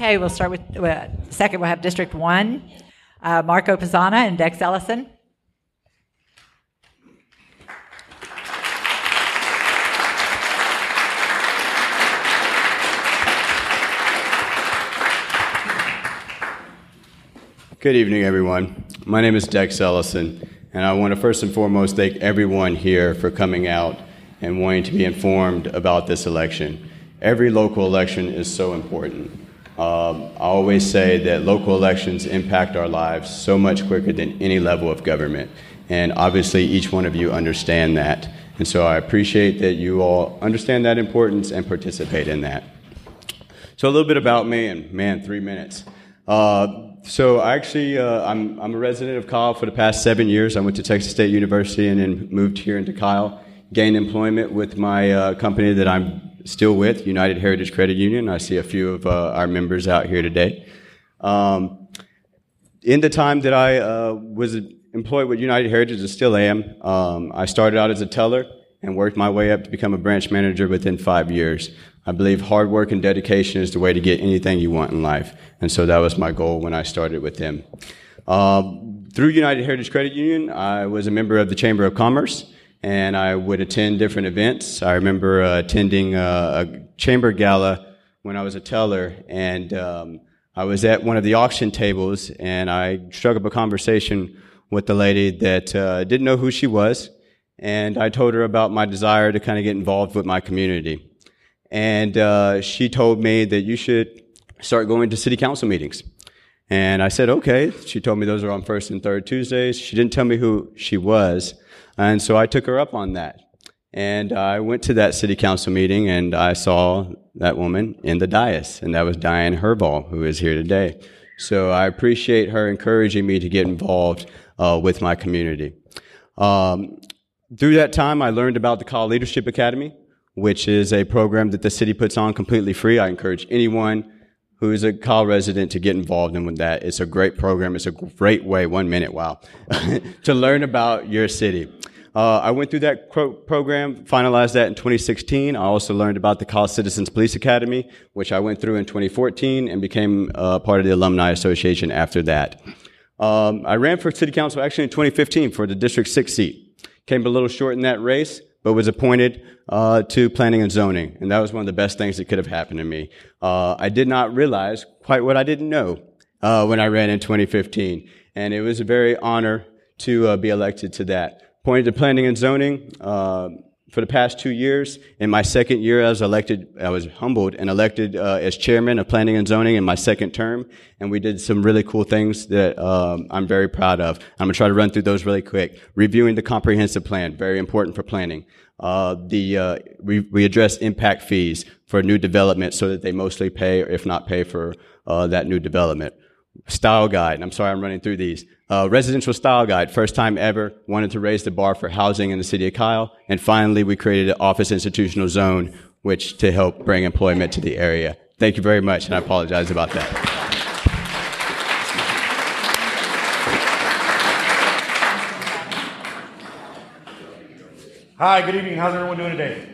Okay, we'll start with, uh, second, we'll have District 1, uh, Marco Pizana and Dex Ellison. Good evening, everyone. My name is Dex Ellison, and I want to first and foremost thank everyone here for coming out and wanting to be informed about this election. Every local election is so important. Um, I always say that local elections impact our lives so much quicker than any level of government, and obviously each one of you understand that. And so I appreciate that you all understand that importance and participate in that. So a little bit about me, and man, three minutes. Uh, so I actually, uh, I'm, I'm a resident of Kyle for the past seven years. I went to Texas State University and then moved here into Kyle. Gained employment with my uh, company that I'm still with, United Heritage Credit Union. I see a few of uh, our members out here today. Um, in the time that I uh, was employed with United Heritage, and still am, um, I started out as a teller and worked my way up to become a branch manager within five years. I believe hard work and dedication is the way to get anything you want in life. And so that was my goal when I started with them. Um, through United Heritage Credit Union, I was a member of the Chamber of Commerce and I would attend different events. I remember uh, attending uh, a chamber gala when I was a teller and um, I was at one of the auction tables and I struck up a conversation with the lady that uh, didn't know who she was. And I told her about my desire to kind of get involved with my community. And uh, she told me that you should start going to city council meetings. And I said, okay. She told me those are on first and third Tuesdays. She didn't tell me who she was. And so I took her up on that. And I went to that city council meeting and I saw that woman in the dais. And that was Diane Hervol, who is here today. So I appreciate her encouraging me to get involved uh, with my community. Um, through that time, I learned about the Kyle Leadership Academy which is a program that the city puts on completely free. I encourage anyone who is a Kyle resident to get involved in with that. It's a great program. It's a great way, one minute, wow, to learn about your city. Uh, I went through that program, finalized that in 2016. I also learned about the Kyle Citizens Police Academy, which I went through in 2014 and became uh, part of the Alumni Association after that. Um, I ran for city council actually in 2015 for the District 6 seat. Came a little short in that race, but was appointed uh, to planning and zoning, and that was one of the best things that could have happened to me. Uh, I did not realize quite what I didn't know uh, when I ran in 2015, and it was a very honor to uh, be elected to that. Appointed to planning and zoning uh, for the past two years. In my second year, I was elected, I was humbled and elected uh, as chairman of planning and zoning in my second term. And we did some really cool things that um, I'm very proud of. I'm going to try to run through those really quick. Reviewing the comprehensive plan, very important for planning. Uh, the uh, we, we address impact fees for new development so that they mostly pay, or if not pay, for uh, that new development. Style guide, I'm sorry I'm running through these. Uh, residential style guide, first time ever, wanted to raise the bar for housing in the city of Kyle. And finally, we created an office institutional zone, which to help bring employment to the area. Thank you very much, and I apologize about that. Hi, good evening. How's everyone doing today?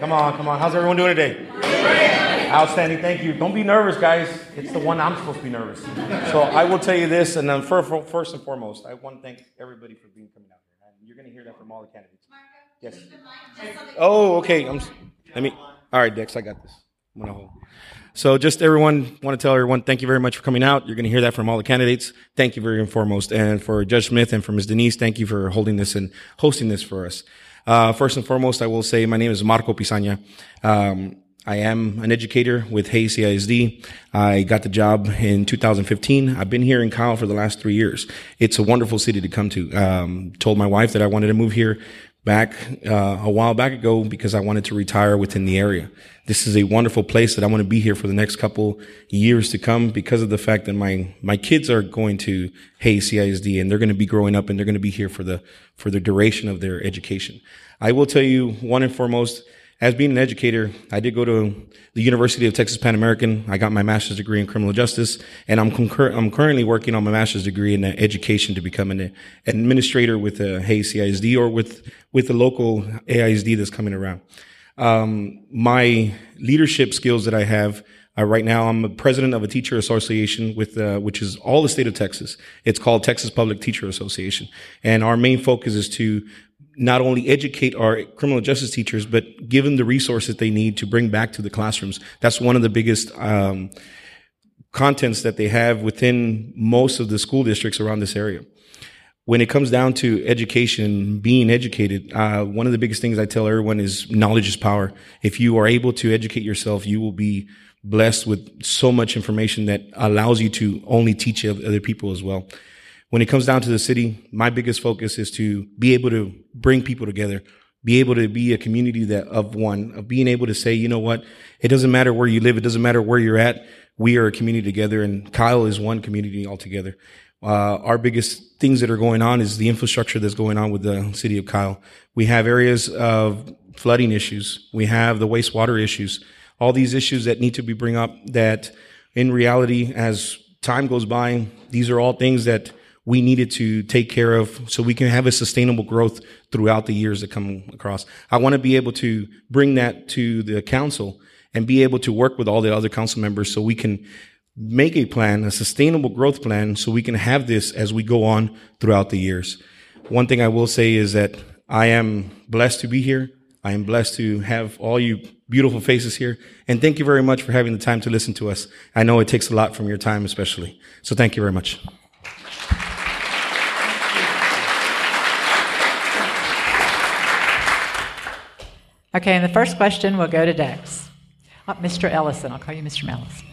Come on, come on. How's everyone doing today? Outstanding. Thank you. Don't be nervous, guys. It's the one I'm supposed to be nervous. So I will tell you this, and then first and foremost, I want to thank everybody for being coming out here. And you're going to hear that from all the candidates. Yes. Oh, okay. I'm. Let me. All right, Dex. I got this. I'm gonna hold. So just everyone, want to tell everyone, thank you very much for coming out. You're going to hear that from all the candidates. Thank you very and foremost. And for Judge Smith and for Ms. Denise, thank you for holding this and hosting this for us. Uh, first and foremost, I will say my name is Marco Pizana. Um, I am an educator with Hays CISD. I got the job in 2015. I've been here in Kyle for the last three years. It's a wonderful city to come to. Um, told my wife that I wanted to move here back uh, a while back ago because I wanted to retire within the area. This is a wonderful place that I want to be here for the next couple years to come because of the fact that my my kids are going to Hays CISD and they're going to be growing up and they're going to be here for the for the duration of their education. I will tell you one and foremost as being an educator, I did go to the University of Texas Pan American. I got my master's degree in criminal justice, and I'm concur- I'm currently working on my master's degree in education to become an administrator with a Hays CISD or with with the local AISD that's coming around. Um, my leadership skills that I have Uh, right now, I'm a president of a teacher association with, uh, which is all the state of Texas. It's called Texas Public Teacher Association. And our main focus is to not only educate our criminal justice teachers, but give them the resources they need to bring back to the classrooms. That's one of the biggest, um, contents that they have within most of the school districts around this area. When it comes down to education, being educated, uh, one of the biggest things I tell everyone is knowledge is power. If you are able to educate yourself, you will be blessed with so much information that allows you to only teach other people as well. When it comes down to the city, my biggest focus is to be able to bring people together, be able to be a community that of one, of being able to say, you know what? It doesn't matter where you live. It doesn't matter where you're at. We are a community together and Kyle is one community altogether. Uh, our biggest things that are going on is the infrastructure that's going on with the city of Kyle. We have areas of flooding issues. We have the wastewater issues all these issues that need to be bring up that in reality, as time goes by, these are all things that we needed to take care of so we can have a sustainable growth throughout the years that come across. I want to be able to bring that to the council and be able to work with all the other council members so we can make a plan, a sustainable growth plan so we can have this as we go on throughout the years. One thing I will say is that I am blessed to be here. I am blessed to have all you beautiful faces here. And thank you very much for having the time to listen to us. I know it takes a lot from your time, especially. So thank you very much. Okay, and the first question will go to Dex. Uh, Mr. Ellison, I'll call you Mr. Ellison.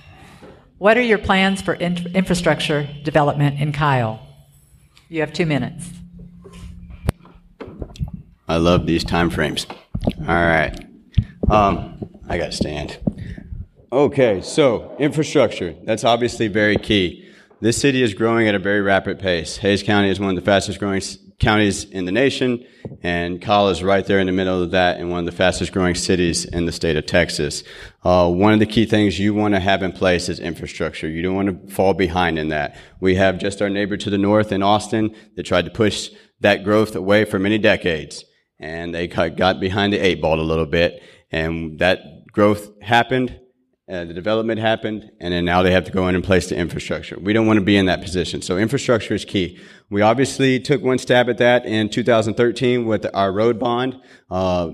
What are your plans for in- infrastructure development in Kyle? You have two minutes. I love these time frames. All right. Um, I got to stand. Okay, so infrastructure. That's obviously very key. This city is growing at a very rapid pace. Hays County is one of the fastest growing counties in the nation, and Kyle is right there in the middle of that and one of the fastest growing cities in the state of Texas. Uh, one of the key things you want to have in place is infrastructure. You don't want to fall behind in that. We have just our neighbor to the north in Austin that tried to push that growth away for many decades and they got behind the eight ball a little bit, and that growth happened, uh, the development happened, and then now they have to go in and place the infrastructure. We don't want to be in that position. So infrastructure is key. We obviously took one stab at that in 2013 with our road bond. Uh,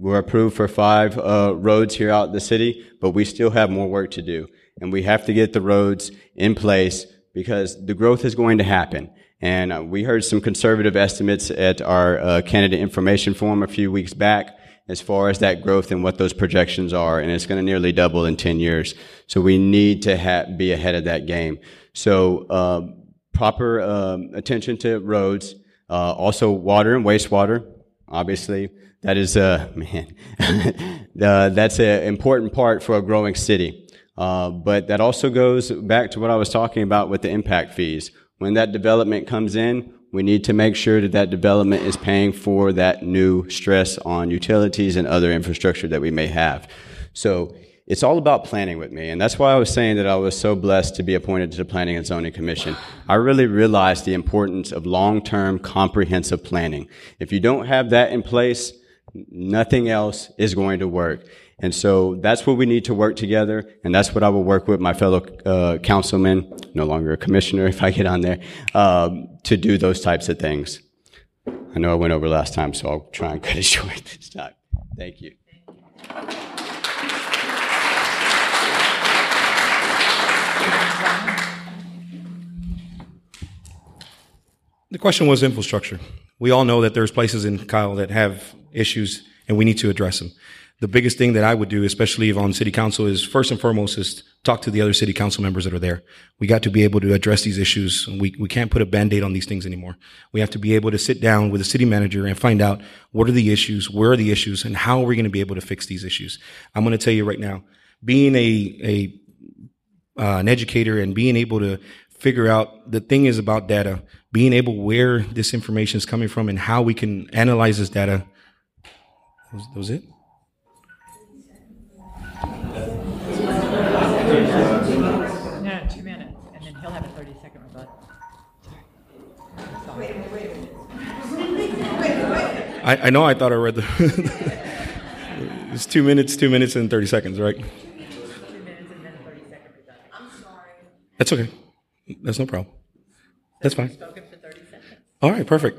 we're approved for five uh, roads here out in the city, but we still have more work to do. And we have to get the roads in place because the growth is going to happen. And uh, we heard some conservative estimates at our uh, candidate information forum a few weeks back as far as that growth and what those projections are, and it's going to nearly double in 10 years. So we need to ha- be ahead of that game. So uh, proper um, attention to roads, uh, also water and wastewater. Obviously, that is uh, man, that's an important part for a growing city. Uh, but that also goes back to what I was talking about with the impact fees when that development comes in, we need to make sure that that development is paying for that new stress on utilities and other infrastructure that we may have. So it's all about planning with me. And that's why I was saying that I was so blessed to be appointed to the Planning and Zoning Commission. I really realized the importance of long-term comprehensive planning. If you don't have that in place, nothing else is going to work. And so that's what we need to work together. And that's what I will work with my fellow uh, councilman, no longer a commissioner if I get on there, um, to do those types of things. I know I went over last time, so I'll try and cut it short this time. Thank you. The question was infrastructure. We all know that there's places in Kyle that have issues and we need to address them the biggest thing that I would do, especially if on city council, is first and foremost is talk to the other city council members that are there. We got to be able to address these issues. We, we can't put a band-aid on these things anymore. We have to be able to sit down with the city manager and find out what are the issues, where are the issues, and how are we going to be able to fix these issues. I'm going to tell you right now, being a, a, uh, an educator and being able to figure out the thing is about data, being able where this information is coming from and how we can analyze this data. That was, that was it? No, two minutes, and then he'll have a 30 second rebuttal. Wait, a minute, wait, wait. I, I know I thought I read the. it's two minutes, two minutes, and 30 seconds, right? Two minutes and then 30 seconds. I'm sorry. That's okay. That's no problem. That's fine. All right, perfect.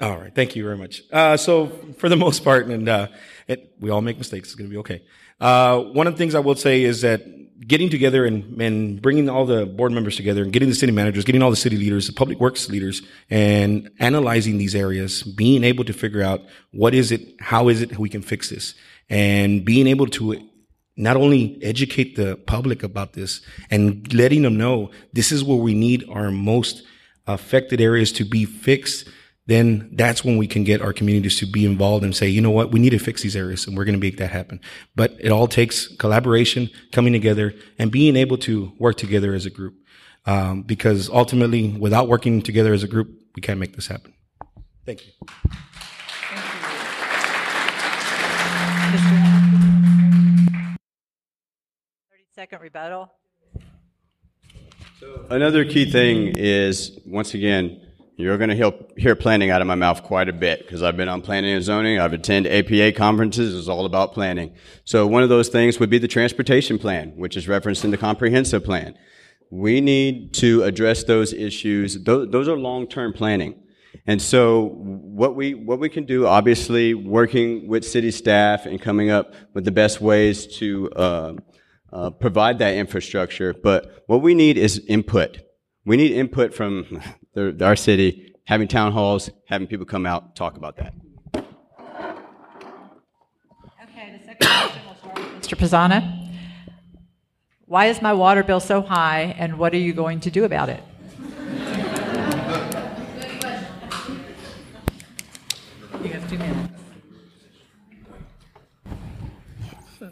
All right, thank you very much. Uh, so, for the most part, and uh, it, we all make mistakes. It's going to be okay. Uh, one of the things I will say is that getting together and, and bringing all the board members together and getting the city managers, getting all the city leaders, the public works leaders, and analyzing these areas, being able to figure out what is it, how is it we can fix this, and being able to not only educate the public about this and letting them know this is where we need our most affected areas to be fixed then that's when we can get our communities to be involved and say, you know what, we need to fix these areas and we're going to make that happen. But it all takes collaboration, coming together and being able to work together as a group. Um, because ultimately, without working together as a group, we can't make this happen. Thank you. Second rebuttal. Another key thing is, once again, you're going to hear planning out of my mouth quite a bit because I've been on planning and zoning. I've attended APA conferences. It's all about planning. So one of those things would be the transportation plan, which is referenced in the comprehensive plan. We need to address those issues. Those, those are long-term planning. And so what we, what we can do, obviously working with city staff and coming up with the best ways to, uh, uh, provide that infrastructure. But what we need is input. We need input from the, our city, having town halls, having people come out, talk about that. Okay, the second question will start with Mr. Pizana. Why is my water bill so high, and what are you going to do about it? you have two minutes.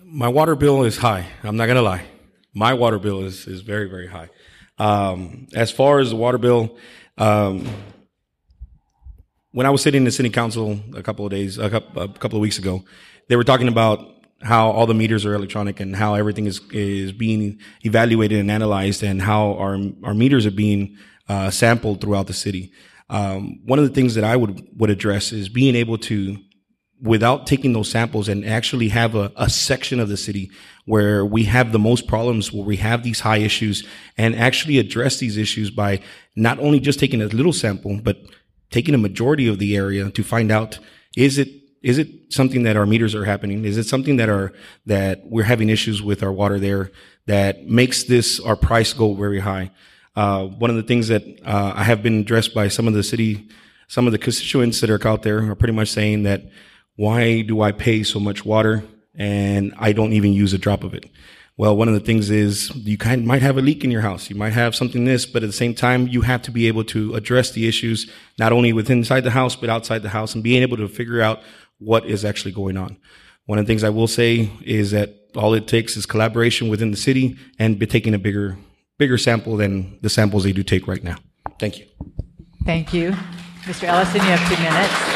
My water bill is high. I'm not to lie. My water bill is, is very, very high. Um, as far as the water bill, um, when I was sitting in the city council a couple of days, a couple, a couple of weeks ago, they were talking about how all the meters are electronic and how everything is is being evaluated and analyzed, and how our our meters are being uh, sampled throughout the city. Um, one of the things that I would would address is being able to without taking those samples and actually have a, a section of the city where we have the most problems, where we have these high issues and actually address these issues by not only just taking a little sample, but taking a majority of the area to find out, is it, is it something that our meters are happening? Is it something that are, that we're having issues with our water there that makes this, our price go very high? Uh, one of the things that, uh, I have been addressed by some of the city, some of the constituents that are out there are pretty much saying that why do I pay so much water and I don't even use a drop of it? Well, one of the things is you kind of might have a leak in your house. You might have something this, but at the same time, you have to be able to address the issues, not only within inside the house, but outside the house and being able to figure out what is actually going on. One of the things I will say is that all it takes is collaboration within the city and be taking a bigger, bigger sample than the samples they do take right now. Thank you. Thank you. Mr. Ellison, you have two minutes.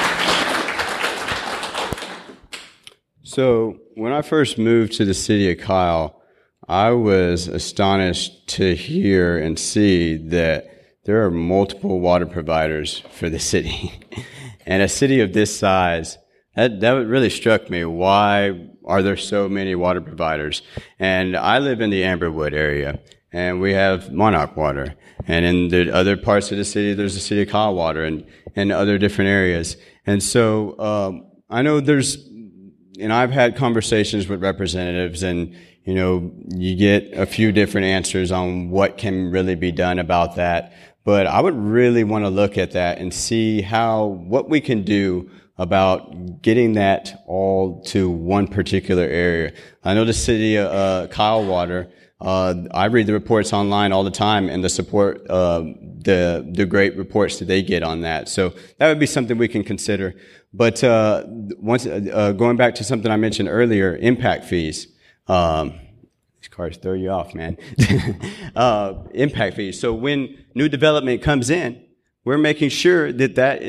So when I first moved to the city of Kyle, I was astonished to hear and see that there are multiple water providers for the city. and a city of this size, that, that really struck me. Why are there so many water providers? And I live in the Amberwood area, and we have Monarch Water. And in the other parts of the city, there's the city of Kyle Water and, and other different areas. And so um, I know there's and I've had conversations with representatives and, you know, you get a few different answers on what can really be done about that. But I would really want to look at that and see how, what we can do about getting that all to one particular area. I know the city uh, Kyle Water, uh, I read the reports online all the time and the support, uh, the, the great reports that they get on that. So that would be something we can consider. But uh, once uh, going back to something I mentioned earlier, impact fees. Um, these cars throw you off, man. uh, impact fees. So when new development comes in, we're making sure that that,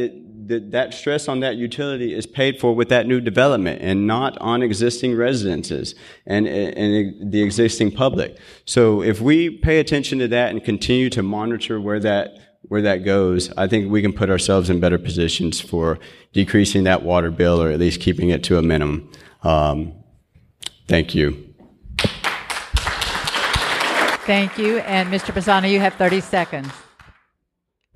that that stress on that utility is paid for with that new development and not on existing residences and, and the existing public. So if we pay attention to that and continue to monitor where that where that goes, I think we can put ourselves in better positions for decreasing that water bill or at least keeping it to a minimum. Um, thank you. Thank you. And Mr. Pizana, you have 30 seconds.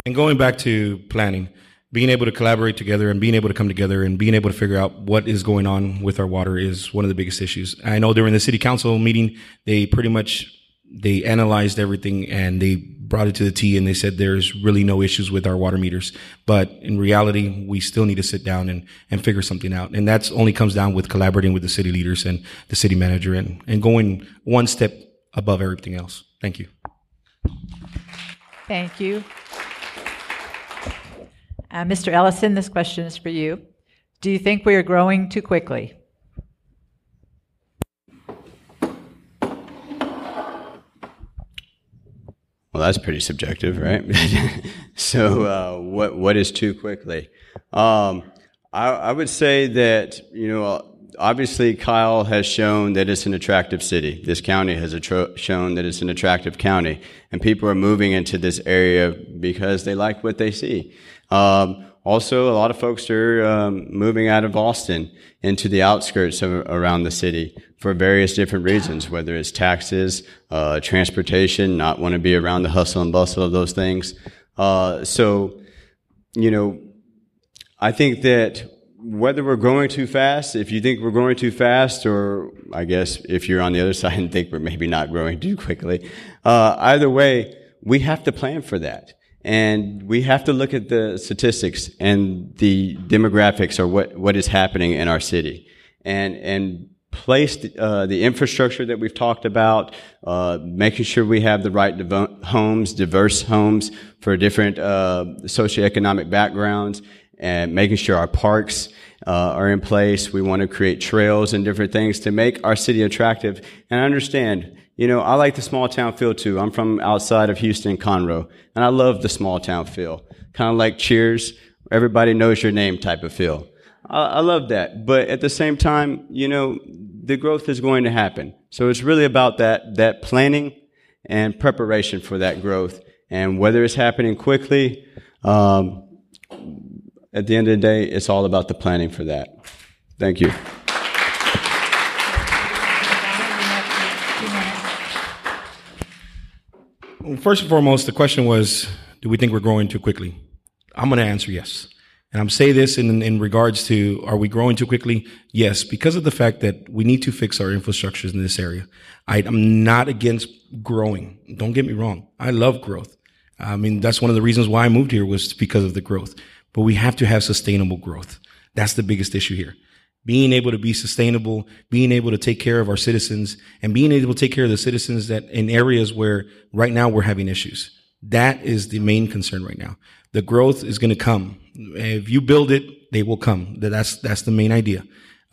And going back to planning, being able to collaborate together and being able to come together and being able to figure out what is going on with our water is one of the biggest issues. I know during the city council meeting, they pretty much they analyzed everything and they brought it to the T and they said there's really no issues with our water meters. But in reality, we still need to sit down and, and figure something out. And that's only comes down with collaborating with the city leaders and the city manager and, and going one step above everything else. Thank you. Thank you. Uh, Mr. Ellison, this question is for you. Do you think we are growing too quickly? Well, that's pretty subjective, right? so, uh, what what is too quickly? Um, I, I, would say that you know, obviously, Kyle has shown that it's an attractive city. This county has atro- shown that it's an attractive county, and people are moving into this area because they like what they see. Um, also, a lot of folks are um, moving out of Austin into the outskirts of, around the city for various different reasons, whether it's taxes, uh, transportation, not want to be around the hustle and bustle of those things. Uh, so, you know, I think that whether we're growing too fast, if you think we're growing too fast, or I guess if you're on the other side and think we're maybe not growing too quickly, uh, either way, we have to plan for that. And we have to look at the statistics and the demographics or what, what is happening in our city and, and place the, uh, the infrastructure that we've talked about, uh, making sure we have the right homes, diverse homes for different uh, socioeconomic backgrounds, and making sure our parks uh, are in place. We want to create trails and different things to make our city attractive. And I understand you know, I like the small town feel too. I'm from outside of Houston, Conroe, and I love the small town feel. Kind of like Cheers, everybody knows your name type of feel. I, I love that. But at the same time, you know, the growth is going to happen. So it's really about that, that planning and preparation for that growth. And whether it's happening quickly, um, at the end of the day, it's all about the planning for that. Thank you. First and foremost, the question was, do we think we're growing too quickly? I'm going to answer yes. And I'm say this in, in regards to, are we growing too quickly? Yes, because of the fact that we need to fix our infrastructures in this area. I, I'm not against growing. Don't get me wrong. I love growth. I mean, that's one of the reasons why I moved here was because of the growth. But we have to have sustainable growth. That's the biggest issue here being able to be sustainable, being able to take care of our citizens and being able to take care of the citizens that in areas where right now we're having issues. That is the main concern right now. The growth is going to come. If you build it, they will come. That's, that's the main idea.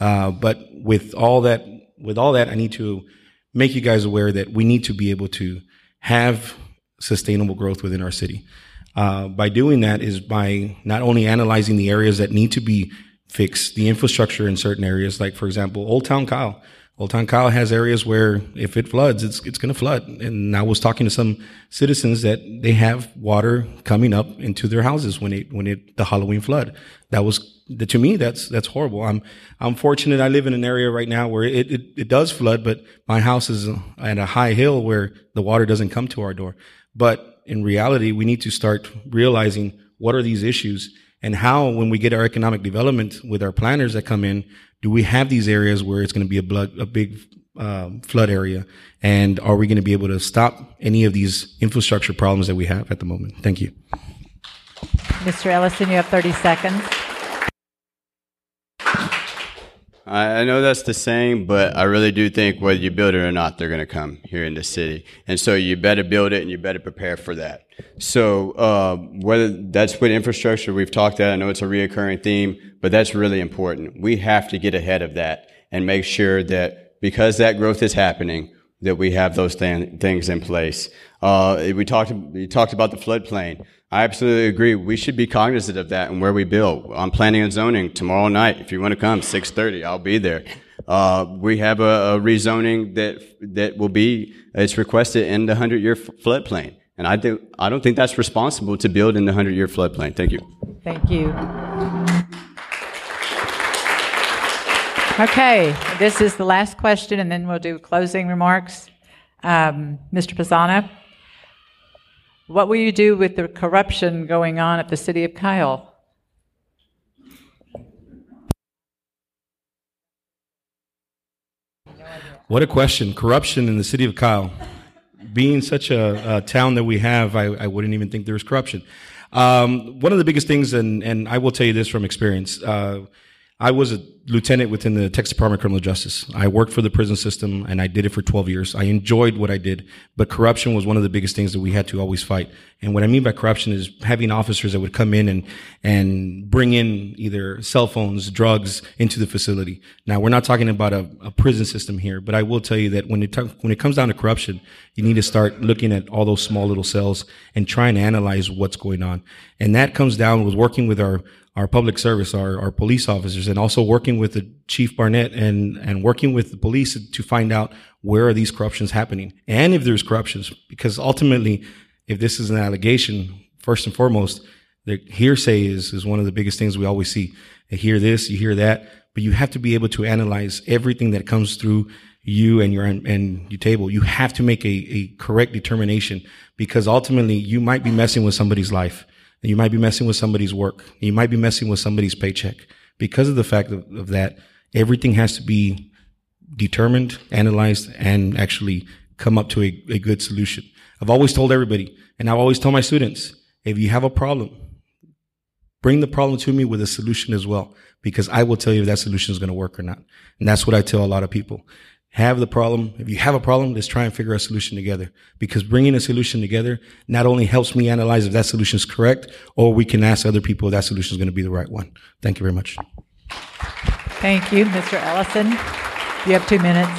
Uh, but with all that, with all that, I need to make you guys aware that we need to be able to have sustainable growth within our city. Uh, by doing that is by not only analyzing the areas that need to be fixed, the infrastructure in certain areas. Like, for example, Old Town Kyle. Old Town Kyle has areas where if it floods, it's, it's going to flood. And I was talking to some citizens that they have water coming up into their houses when it, when it, the Halloween flood. That was, to me, that's, that's horrible. I'm, I'm fortunate. I live in an area right now where it, it, it does flood, but my house is at a high hill where the water doesn't come to our door. But in reality, we need to start realizing what are these issues and how, when we get our economic development with our planners that come in, do we have these areas where it's going to be a, blood, a big um, flood area? And are we going to be able to stop any of these infrastructure problems that we have at the moment? Thank you. Mr. Ellison, you have 30 seconds. I know that's the saying, but I really do think whether you build it or not, they're going to come here in the city. And so you better build it and you better prepare for that. So, uh, whether that's with infrastructure we've talked about, I know it's a reoccurring theme, but that's really important. We have to get ahead of that and make sure that because that growth is happening, that we have those th- things in place. Uh, we talked, talked about the floodplain. I absolutely agree. We should be cognizant of that and where we build. I'm planning and zoning tomorrow night. If you want to come, 6:30, I'll be there. Uh, we have a, a, rezoning that that will be it's requested in the 100 year floodplain, and I do I don't think that's responsible to build in the 100 year floodplain. Thank you. Thank you. Okay, this is the last question, and then we'll do closing remarks. Um, Mr. Pizana, what will you do with the corruption going on at the city of Kyle? What a question. Corruption in the city of Kyle. Being such a, a town that we have, I, I, wouldn't even think there was corruption. Um, one of the biggest things, and, and I will tell you this from experience, uh, I was a lieutenant within the Texas Department of Criminal Justice. I worked for the prison system and I did it for 12 years. I enjoyed what I did, but corruption was one of the biggest things that we had to always fight. And what I mean by corruption is having officers that would come in and, and bring in either cell phones, drugs into the facility. Now, we're not talking about a, a prison system here, but I will tell you that when it, t- when it comes down to corruption, you need to start looking at all those small little cells and try and analyze what's going on. And that comes down with working with our, our public service, our, our police officers, and also working with the Chief Barnett and, and working with the police to find out where are these corruptions happening and if there's corruptions. Because ultimately, if this is an allegation, first and foremost, the hearsay is, is one of the biggest things we always see. You hear this, you hear that, but you have to be able to analyze everything that comes through you and your and your table. You have to make a, a correct determination because ultimately you might be messing with somebody's life you might be messing with somebody's work. You might be messing with somebody's paycheck. Because of the fact of, of that, everything has to be determined, analyzed, and actually come up to a, a good solution. I've always told everybody, and I've always told my students, if you have a problem, bring the problem to me with a solution as well, because I will tell you if that solution is going to work or not. And that's what I tell a lot of people have the problem. If you have a problem, let's try and figure a solution together. Because bringing a solution together not only helps me analyze if that solution is correct, or we can ask other people if that solution is going to be the right one. Thank you very much. Thank you, Mr. Ellison. You have two minutes.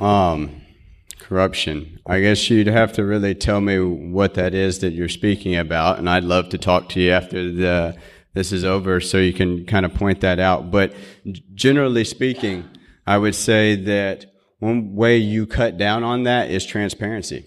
Um, corruption. I guess you'd have to really tell me what that is that you're speaking about, and I'd love to talk to you after the this is over so you can kind of point that out. But generally speaking, I would say that one way you cut down on that is transparency.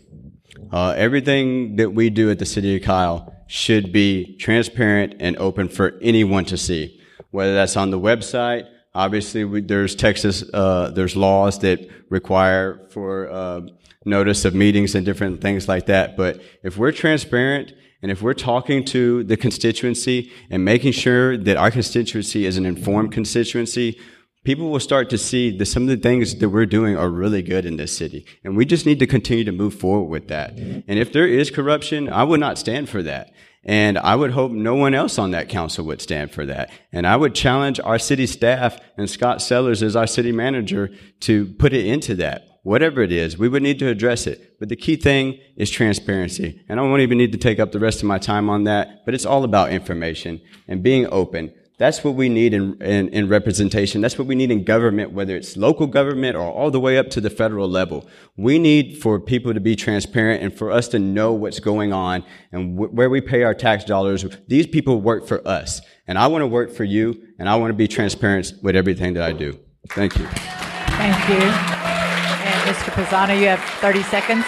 Uh, everything that we do at the City of Kyle should be transparent and open for anyone to see, whether that's on the website. Obviously, we, there's Texas, uh, there's laws that require for uh, notice of meetings and different things like that. But if we're transparent and if we're talking to the constituency and making sure that our constituency is an informed constituency, people will start to see that some of the things that we're doing are really good in this city. And we just need to continue to move forward with that. And if there is corruption, I would not stand for that. And I would hope no one else on that council would stand for that. And I would challenge our city staff and Scott Sellers as our city manager to put it into that whatever it is, we would need to address it. But the key thing is transparency. And I won't even need to take up the rest of my time on that, but it's all about information and being open. That's what we need in, in, in, representation. That's what we need in government, whether it's local government or all the way up to the federal level. We need for people to be transparent and for us to know what's going on and wh- where we pay our tax dollars. These people work for us. And I want to work for you and I want to be transparent with everything that I do. Thank you. Thank you. And Mr. Pizana, you have 30 seconds.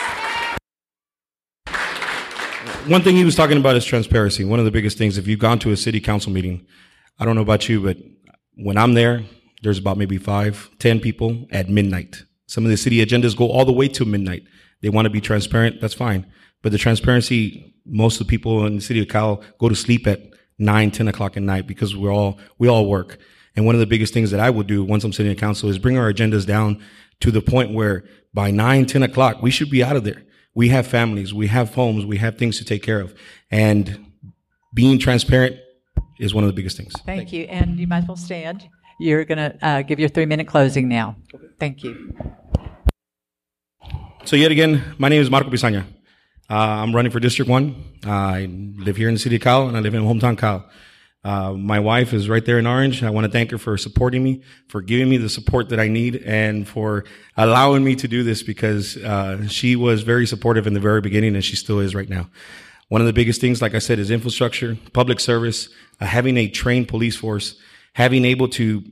One thing he was talking about is transparency. One of the biggest things, if you've gone to a city council meeting, I don't know about you, but when I'm there, there's about maybe five, ten people at midnight. Some of the city agendas go all the way to midnight. They want to be transparent. That's fine. But the transparency, most of the people in the city of Kyle go to sleep at nine, 10 o'clock at night because we're all, we all work. And one of the biggest things that I would do once I'm sitting in council is bring our agendas down to the point where by nine, 10 o'clock, we should be out of there. We have families, we have homes, we have things to take care of. And being transparent is one of the biggest things. Thank, Thank you. you. And you might as well stand. You're going to uh, give your three minute closing now. Thank you. So, yet again, my name is Marco Pizana. Uh, I'm running for District 1. Uh, I live here in the city of Kyle, and I live in hometown Kyle. Uh, my wife is right there in Orange. I want to thank her for supporting me, for giving me the support that I need, and for allowing me to do this because uh, she was very supportive in the very beginning, and she still is right now. One of the biggest things, like I said, is infrastructure, public service, uh, having a trained police force, having able to.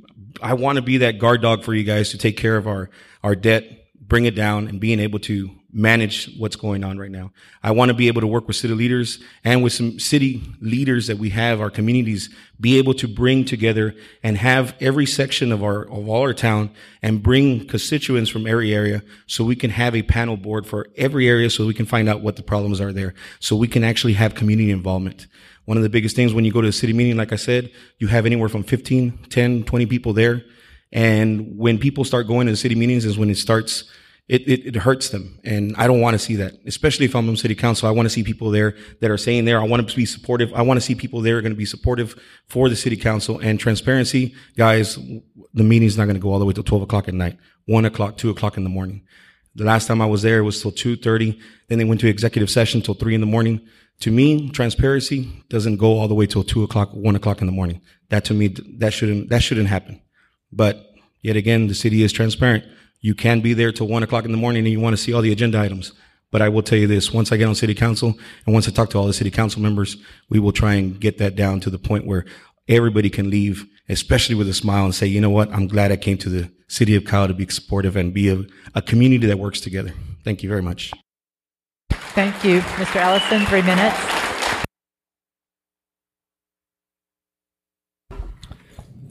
I want to be that guard dog for you guys to take care of our our debt, bring it down, and being able to manage what's going on right now. I want to be able to work with city leaders and with some city leaders that we have, our communities, be able to bring together and have every section of our, of all our town and bring constituents from every area so we can have a panel board for every area so we can find out what the problems are there. So we can actually have community involvement. One of the biggest things when you go to a city meeting, like I said, you have anywhere from 15, 10, 20 people there. And when people start going to the city meetings is when it starts, it, it, it, hurts them. And I don't want to see that, especially if I'm on city council. I want to see people there that are saying there, I want to be supportive. I want to see people there going to be supportive for the city council and transparency. Guys, the meeting's not going to go all the way till 12 o'clock at night, one o'clock, two o'clock in the morning. The last time I was there, it was till 2.30. Then they went to executive session till three in the morning. To me, transparency doesn't go all the way till two o'clock, one o'clock in the morning. That to me, that shouldn't, that shouldn't happen. But yet again, the city is transparent. You can be there till one o'clock in the morning and you want to see all the agenda items. But I will tell you this, once I get on city council and once I talk to all the city council members, we will try and get that down to the point where everybody can leave, especially with a smile and say, you know what? I'm glad I came to the city of Kyle to be supportive and be a, a community that works together. Thank you very much. Thank you, Mr. Ellison. Three minutes.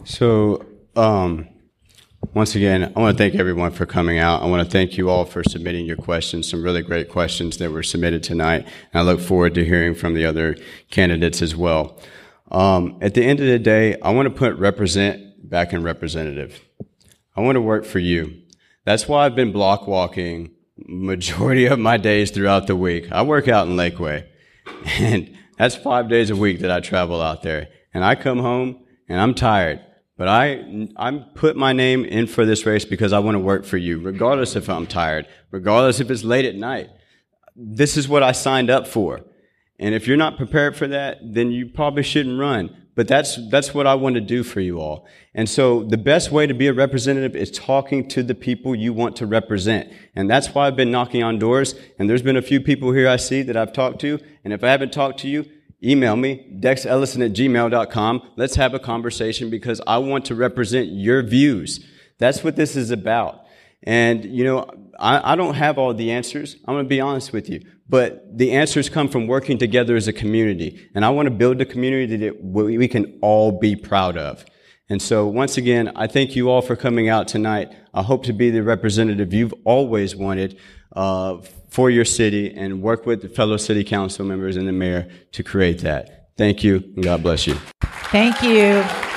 So, um, once again, I want to thank everyone for coming out. I want to thank you all for submitting your questions, some really great questions that were submitted tonight. And I look forward to hearing from the other candidates as well. Um, at the end of the day, I want to put represent back in representative. I want to work for you. That's why I've been block walking majority of my days throughout the week. I work out in Lakeway, and that's five days a week that I travel out there. And I come home and I'm tired, but I I put my name in for this race because I want to work for you, regardless if I'm tired, regardless if it's late at night. This is what I signed up for. And if you're not prepared for that, then you probably shouldn't run. But that's, that's what I want to do for you all. And so the best way to be a representative is talking to the people you want to represent. And that's why I've been knocking on doors. And there's been a few people here I see that I've talked to. And if I haven't talked to you, email me, dexellison at gmail.com. Let's have a conversation because I want to represent your views. That's what this is about. And, you know, I, I don't have all the answers. I'm going to be honest with you. But the answers come from working together as a community. And I want to build a community that we can all be proud of. And so once again, I thank you all for coming out tonight. I hope to be the representative you've always wanted uh, for your city and work with the fellow city council members and the mayor to create that. Thank you, and God bless you. Thank you.